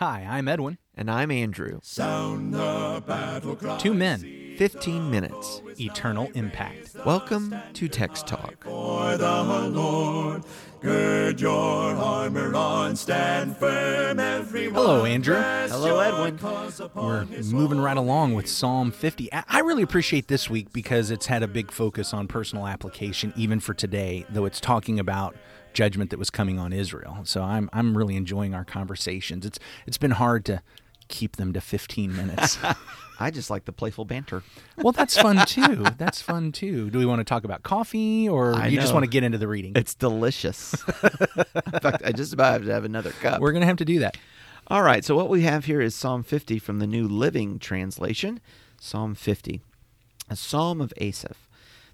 Hi, I'm Edwin. And I'm Andrew. Sound the battle cry. Two men, 15 minutes. eternal impact. Welcome to Text Talk. For the Lord, gird your armor on, stand firm, everyone. Hello, Andrew. Rest Hello, Edwin. We're moving right along with Psalm 50. I I really appreciate this week because it's had a big focus on personal application, even for today, though it's talking about judgment that was coming on Israel. So I'm I'm really enjoying our conversations. It's it's been hard to keep them to 15 minutes. I just like the playful banter. well, that's fun too. That's fun too. Do we want to talk about coffee or I you just want to get into the reading? It's delicious. In fact, I just about have to have another cup. We're going to have to do that. All right, so what we have here is Psalm 50 from the New Living Translation. Psalm 50, a psalm of Asaph.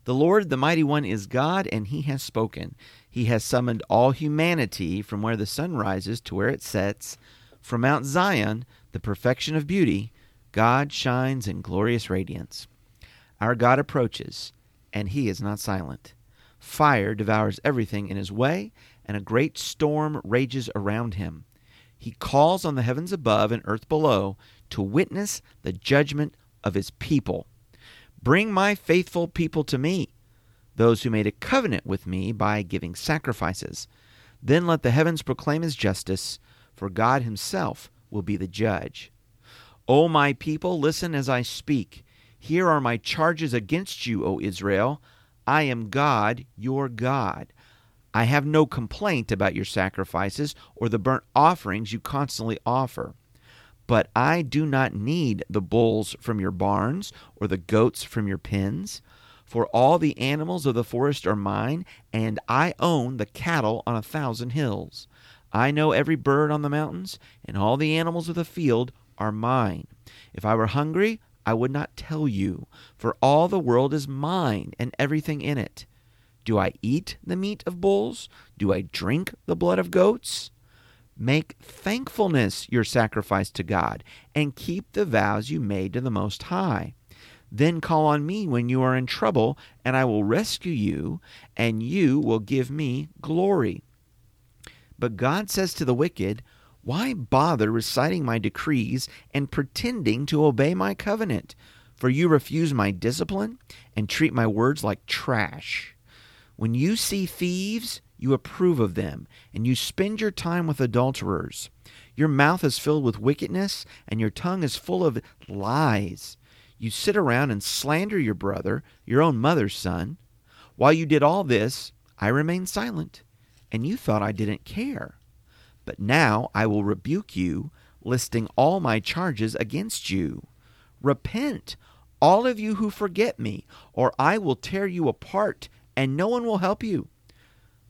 The Lord, the Mighty One, is God, and He has spoken. He has summoned all humanity from where the sun rises to where it sets. From Mount Zion, the perfection of beauty, God shines in glorious radiance. Our God approaches, and He is not silent. Fire devours everything in His way, and a great storm rages around Him. He calls on the heavens above and earth below to witness the judgment of his people. Bring my faithful people to me, those who made a covenant with me by giving sacrifices. Then let the heavens proclaim his justice, for God himself will be the judge. O my people, listen as I speak. Here are my charges against you, O Israel. I am God, your God. I have no complaint about your sacrifices or the burnt offerings you constantly offer. But I do not need the bulls from your barns or the goats from your pens. For all the animals of the forest are mine, and I own the cattle on a thousand hills. I know every bird on the mountains, and all the animals of the field are mine. If I were hungry, I would not tell you, for all the world is mine and everything in it. Do I eat the meat of bulls? Do I drink the blood of goats? Make thankfulness your sacrifice to God, and keep the vows you made to the Most High. Then call on me when you are in trouble, and I will rescue you, and you will give me glory. But God says to the wicked, Why bother reciting my decrees and pretending to obey my covenant? For you refuse my discipline and treat my words like trash. When you see thieves, you approve of them, and you spend your time with adulterers. Your mouth is filled with wickedness, and your tongue is full of lies. You sit around and slander your brother, your own mother's son. While you did all this, I remained silent, and you thought I didn't care. But now I will rebuke you, listing all my charges against you. Repent, all of you who forget me, or I will tear you apart, and no one will help you.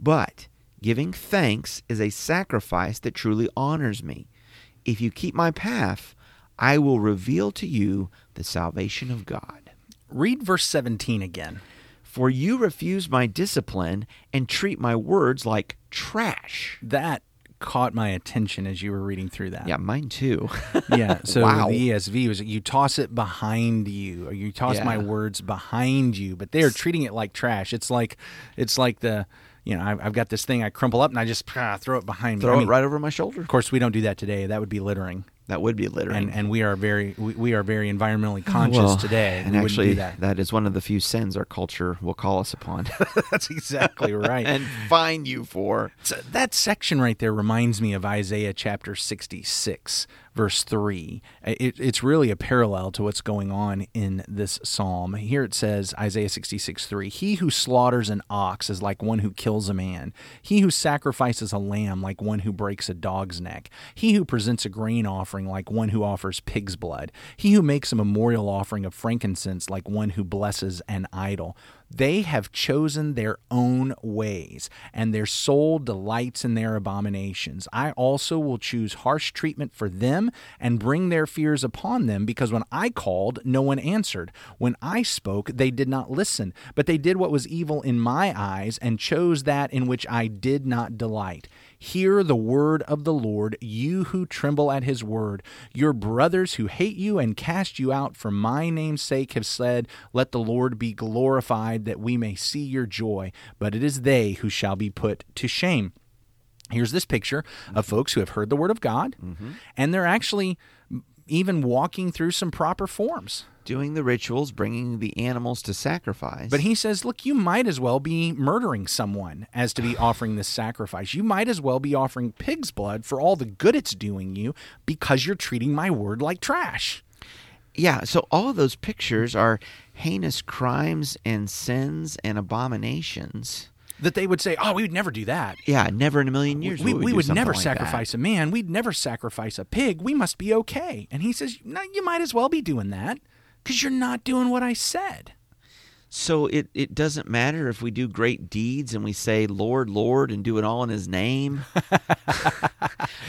But giving thanks is a sacrifice that truly honors me. If you keep my path, I will reveal to you the salvation of God. Read verse 17 again. For you refuse my discipline and treat my words like trash. That caught my attention as you were reading through that. Yeah, mine too. Yeah. So Wow. the ESV was you toss it behind you, or you toss my words behind you, but they are treating it like trash. It's like it's like the you know I've, I've got this thing I crumple up and I just ah, throw it behind me. Throw I mean, it right over my shoulder. Of course, we don't do that today. That would be littering, That would be littering. and and we are very we, we are very environmentally conscious Well, today. And we actually, do that. that is one of the few sins our culture will call us upon That's exactly right. and fine you for. So that section right there reminds me of Isaiah chapter 66, verse 3. It, it's really a parallel to what's going on in this psalm. Here it says, Isaiah 66, 3 He who slaughters an ox is like one who kills a man. He who sacrifices a lamb like one who breaks a dog's neck. He who presents a grain offering like one who offers pig's blood. He who makes a memorial offering of frankincense like one who blesses an idol. They have chosen their own ways, and their soul delights in their abominations. I also will choose harsh treatment for them and bring their fears upon them, because when I called, no one answered. When I spoke, they did not listen, but they did what was evil in my eyes and chose that in which I did not delight. Hear the word of the Lord, you who tremble at his word. Your brothers who hate you and cast you out for my name's sake have said, Let the Lord be glorified, that we may see your joy. But it is they who shall be put to shame. Here's this picture of mm-hmm. folks who have heard the word of God, mm-hmm. and they're actually even walking through some proper forms. Doing the rituals, bringing the animals to sacrifice. But he says, look, you might as well be murdering someone as to be offering this sacrifice. You might as well be offering pig's blood for all the good it's doing you because you're treating my word like trash. Yeah, so all of those pictures are heinous crimes and sins and abominations. That they would say, oh, we would never do that. Yeah, never in a million years. we, would we do would never like that. sacrifice a man. We'd never sacrifice a pig. We must be okay. And he says, no, you might as well be doing that because you're not doing what I said. So it, it doesn't matter if we do great deeds and we say, Lord, Lord, and do it all in His name. I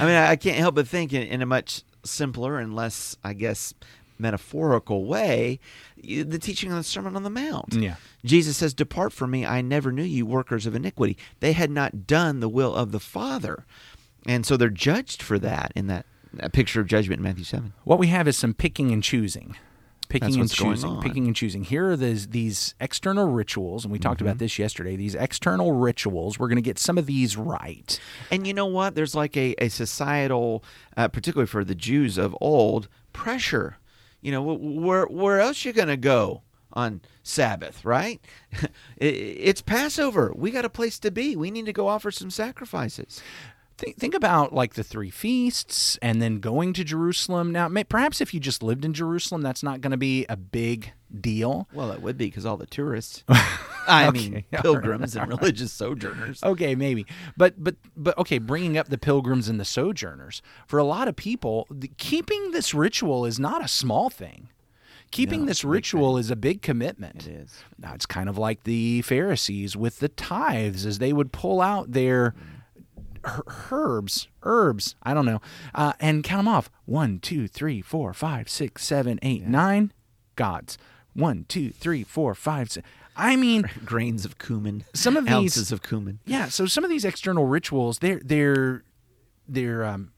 mean, I can't help but think in, in a much simpler and less, I guess, metaphorical way, the teaching on the Sermon on the Mount. Yeah. Jesus says, Depart from me, I never knew you, workers of iniquity. They had not done the will of the Father. And so they're judged for that in that, that picture of judgment in Matthew 7. What we have is some picking and choosing. Picking and going choosing, picking and choosing. Here are these these external rituals, and we talked Mm-hmm. about this yesterday. These external rituals, we're going to get some of these right. And you know what? There's like a, a societal, uh, particularly for the Jews of old, pressure. You know, where where else you gonna go on Sabbath, right? It's Passover. We got a place to be. We need to go offer some sacrifices. Think, think about like the three feasts and then going to Jerusalem. Now, may, perhaps if you just lived in Jerusalem, that's not going to be a big deal. Well, it would be because all the tourists, I mean, Okay, all pilgrims and religious sojourners. Okay, maybe, but but but okay. Bringing up the pilgrims and the sojourners for a lot of people, the, keeping this ritual is not a small thing. Keeping No, this it's a big ritual is a big commitment. It is. Now it's kind of like the Pharisees with the tithes, as they would pull out their her- herbs, herbs, I don't know, uh, and count them off. One, two, three, four, five, six, seven, eight, nine. Gods. One, two, three, four, five, six. I mean, Grains of cumin. Some of these- ounces of cumin. yeah. So some of these external rituals, they're they're they're. Um,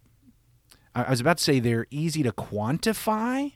I was about to say they're easy to quantify,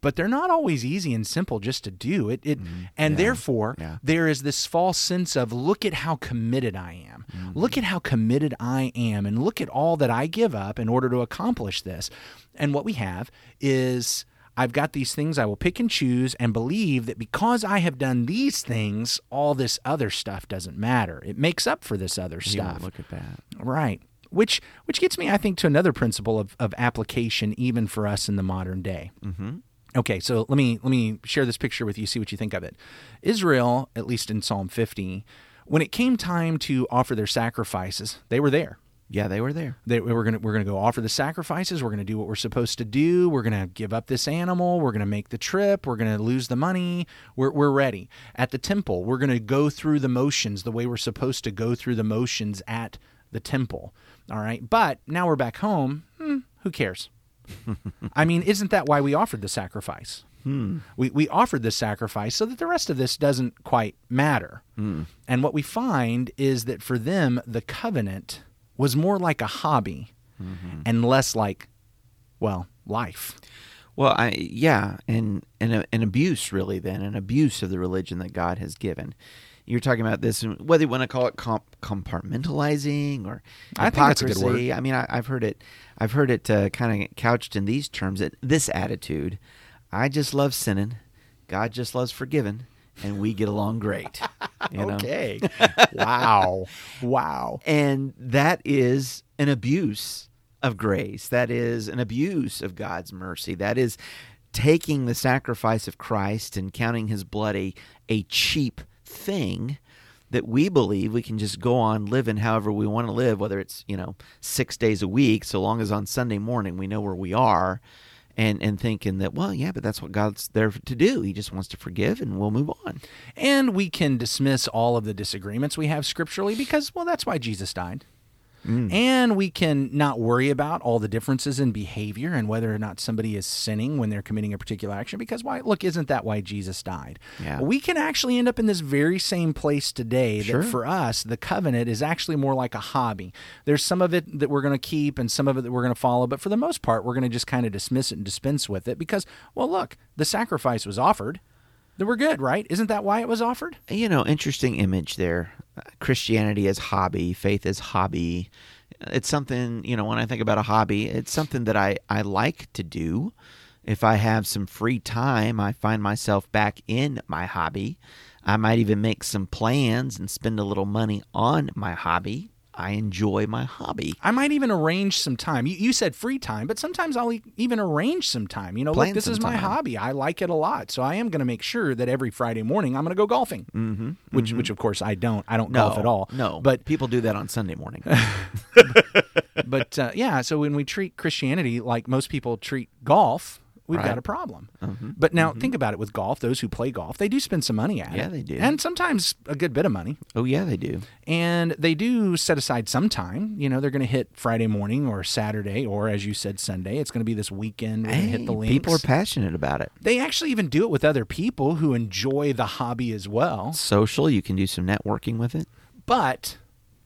but they're not always easy and simple just to do it. It mm-hmm. and therefore Yeah. there is this false sense of look at how committed I am. Mm-hmm. Look at how committed I am, and look at all that I give up in order to accomplish this. And what we have is. I've got these things I will pick and choose and believe that because I have done these things, all this other stuff doesn't matter. It makes up for this other stuff. look at that. Right. Which which gets me, I think, to another principle of, of application even for us in the modern day. Mm-hmm. Okay, so let me let me share this picture with you, see what you think of it. Israel, at least in Psalm 50, when it came time to offer their sacrifices, they were there. Yeah, they were there. They, we're gonna we're gonna go offer the sacrifices. We're gonna do what we're supposed to do. We're gonna give up this animal. We're gonna make the trip. We're gonna lose the money. We're we're ready at the temple. We're gonna go through the motions the way we're supposed to go through the motions at the temple. All right, but now we're back home. Hmm, who cares? I mean, isn't that why we offered the sacrifice? Hmm. We, we offered the sacrifice so that the rest of this doesn't quite matter. Hmm. And what we find is that for them, the covenant was more like a hobby mm-hmm. and less like, well, life. Well, I yeah, and and a, an abuse really then an abuse of the religion that God has given. You're talking about this, and whether you want to call it comp- compartmentalizing or I think that's a good hypocrisy. word. I mean, I, I've heard it. I've heard it uh, kind of couched in these terms. That this attitude, I just love sinning, God just loves forgiving, and we get along great. You know? Okay. wow. Wow. And that is an abuse of grace. That is an abuse of God's mercy. That is taking the sacrifice of Christ and counting his blood a, a cheap thing that we believe we can just go on living however we want to live, whether it's, you know, six days a week, so long as on Sunday morning we know where we are. And, and thinking that well yeah but that's what God's there to do he just wants to forgive and we'll move on And we can dismiss all of the disagreements we have scripturally because, well, that's why Jesus died. Mm. And we can not worry about all the differences in behavior and whether or not somebody is sinning when they're committing a particular action because why look isn't that why Jesus died? Yeah. We can actually end up in this very same place today Sure. that for us the covenant is actually more like a hobby. There's some of it that we're going to keep and some of it that we're going to follow, but for the most part we're going to just kind of dismiss it and dispense with it because well look, the sacrifice was offered. That were good, right? Isn't that why it was offered? You know, interesting image there. Christianity as hobby, faith as hobby. It's something, you know, when I think about a hobby, it's something that I, I like to do. If I have some free time, I find myself back in my hobby. I might even make some plans and spend a little money on my hobby. I enjoy my hobby. I might even arrange some time. You, you said free time, but sometimes I'll e- even arrange some time. You know, Plan look, this is my time. hobby. I like it a lot, so I am going to make sure that every Friday morning I'm going to go golfing. Mm-hmm, which, which of course I don't. I don't golf at all. No, but people do that on Sunday morning. but uh, yeah. So when we treat Christianity like most people treat golf, we've Right. got a problem. Mm-hmm. But now mm-hmm. think about it with golf. Those who play golf, they do spend some money at it. Yeah, they do. and sometimes a good bit of money. oh yeah, they do. And they do set aside some time. You know, they're going to hit Friday morning or Saturday, or as you said, Sunday. It's going to be this weekend. We're hit the links. people are passionate about it. they actually even do it with other people who enjoy the hobby as well. Social, you can do some networking with it. But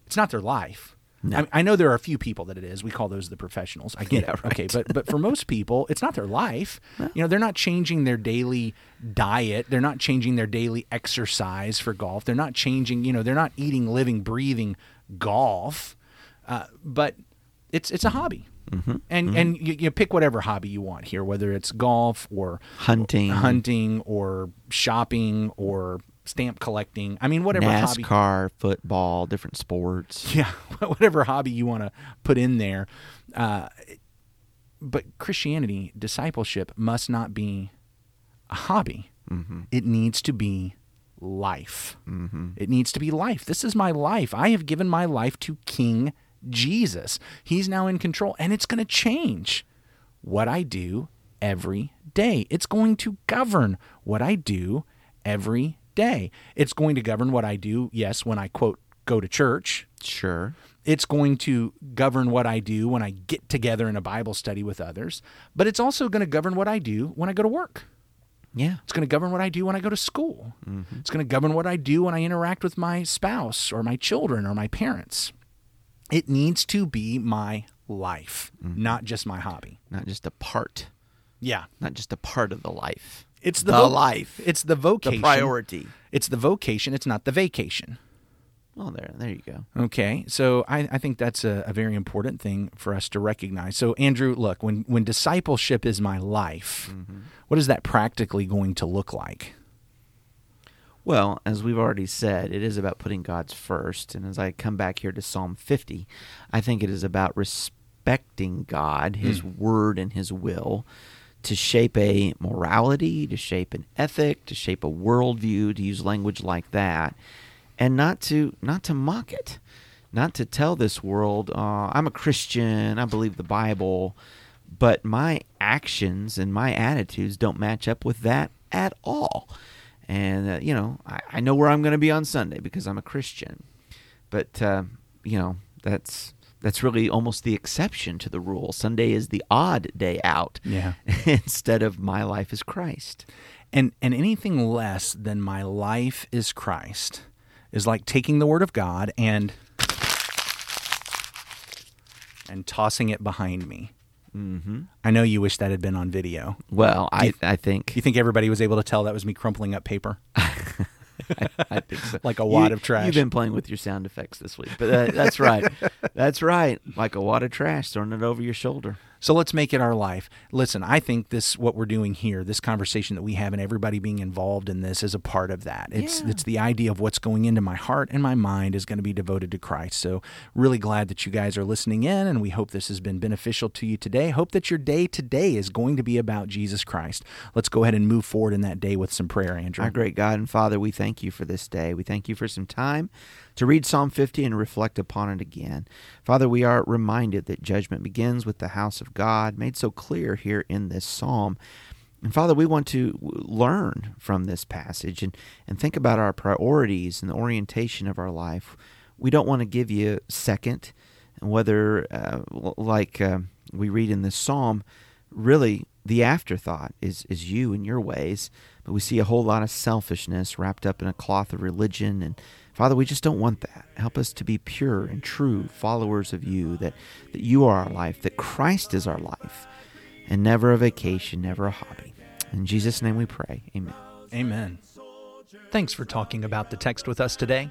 it's not their life. No. I, I know there are a few people that it is. We call those the professionals. I get Yeah, it. Okay, but but for most people, it's not their life. You know, they're not changing their daily diet. They're not changing their daily exercise for golf. They're not changing. You know, they're not eating, living, breathing golf. Uh, but it's it's a hobby. Mm-hmm. And and you, you pick whatever hobby you want here, whether it's golf or Hunting. hunting or shopping or stamp collecting. I mean, whatever hobby. NASCAR, football, different sports. Yeah, whatever hobby you want to put in there. Uh, but Christianity, discipleship, must not be a hobby. It needs to be life. It needs to be life. This is my life. I have given my life to King Jesus. He's now in control, and it's going to change what I do every day. It's going to govern what I do every day. It's going to govern what I do, yes, when I quote, go to church. Sure. It's going to govern what I do when I get together in a Bible study with others, but it's also going to govern what I do when I go to work. Yeah. It's going to govern what I do when I go to school. Mm-hmm. It's going to govern what I do when I interact with my spouse or my children or my parents. It needs to be my life, mm-hmm. not just my hobby. Not just a part, Yeah. not just a part of the life. It's the, The vo- life. It's the vocation. The priority. It's the vocation. It's not the vacation. Oh, there, there you go. Okay, so I, I think that's a, a very important thing for us to recognize. So, Andrew, look, when, when discipleship is my life, mm-hmm. what is that practically going to look like? Well, as we've already said, it is about putting God's first. And as I come back here to Psalm 50, I think it is about respecting God, His hmm. word, and His will to shape a morality, to shape an ethic, to shape a worldview, to use language like that, and not to not to mock it, not to tell this world, uh, "I'm a Christian, I believe the Bible," but my actions and my attitudes don't match up with that at all. And uh, you know, I, I know where I'm going to be on Sunday because I'm a Christian, but uh, you know that's that's really almost the exception to the rule. Sunday is the odd day out. Yeah. instead of my life is Christ. And, and anything less than my life is Christ is like taking the Word of God and and tossing it behind me. Mm-hmm. I know you wish that had been on video. Well, I you- I think You think everybody was able to tell that was me crumpling up paper? I think so. Like a wad You- of trash. You've been playing with your sound effects this week, but uh, that's right. That's right. Like a wad of trash, throwing it over your shoulder. So let's make it our life. Listen, I think this what we're doing here, this conversation that we have and everybody being involved in this is a part of that. It's Yeah. it's the idea of what's going into my heart and my mind is going to be devoted to Christ. So really glad that you guys are listening in and we hope this has been beneficial to you today. Hope that your day today is going to be about Jesus Christ. Let's go ahead and move forward in that day with some prayer, Andrew. Our great God and Father, we thank you for this day. We thank you for some time to read Psalm 50 and reflect upon it again. Father, we are reminded that judgment begins with the house of God, made so clear here in this psalm. And Father, we want to learn from this passage and, and think about our priorities and the orientation of our life. We don't want to give you second, whether, uh, like uh, we read in this psalm, really the afterthought is, is you and your ways. But we see a whole lot of selfishness wrapped up in a cloth of religion. And Father, we just don't want that. Help us to be pure and true followers of you, that, that you are our life, that Christ is our life, and never a vacation, never a hobby. In Jesus' name we pray. Amen. Amen. Thanks for talking about the text with us today.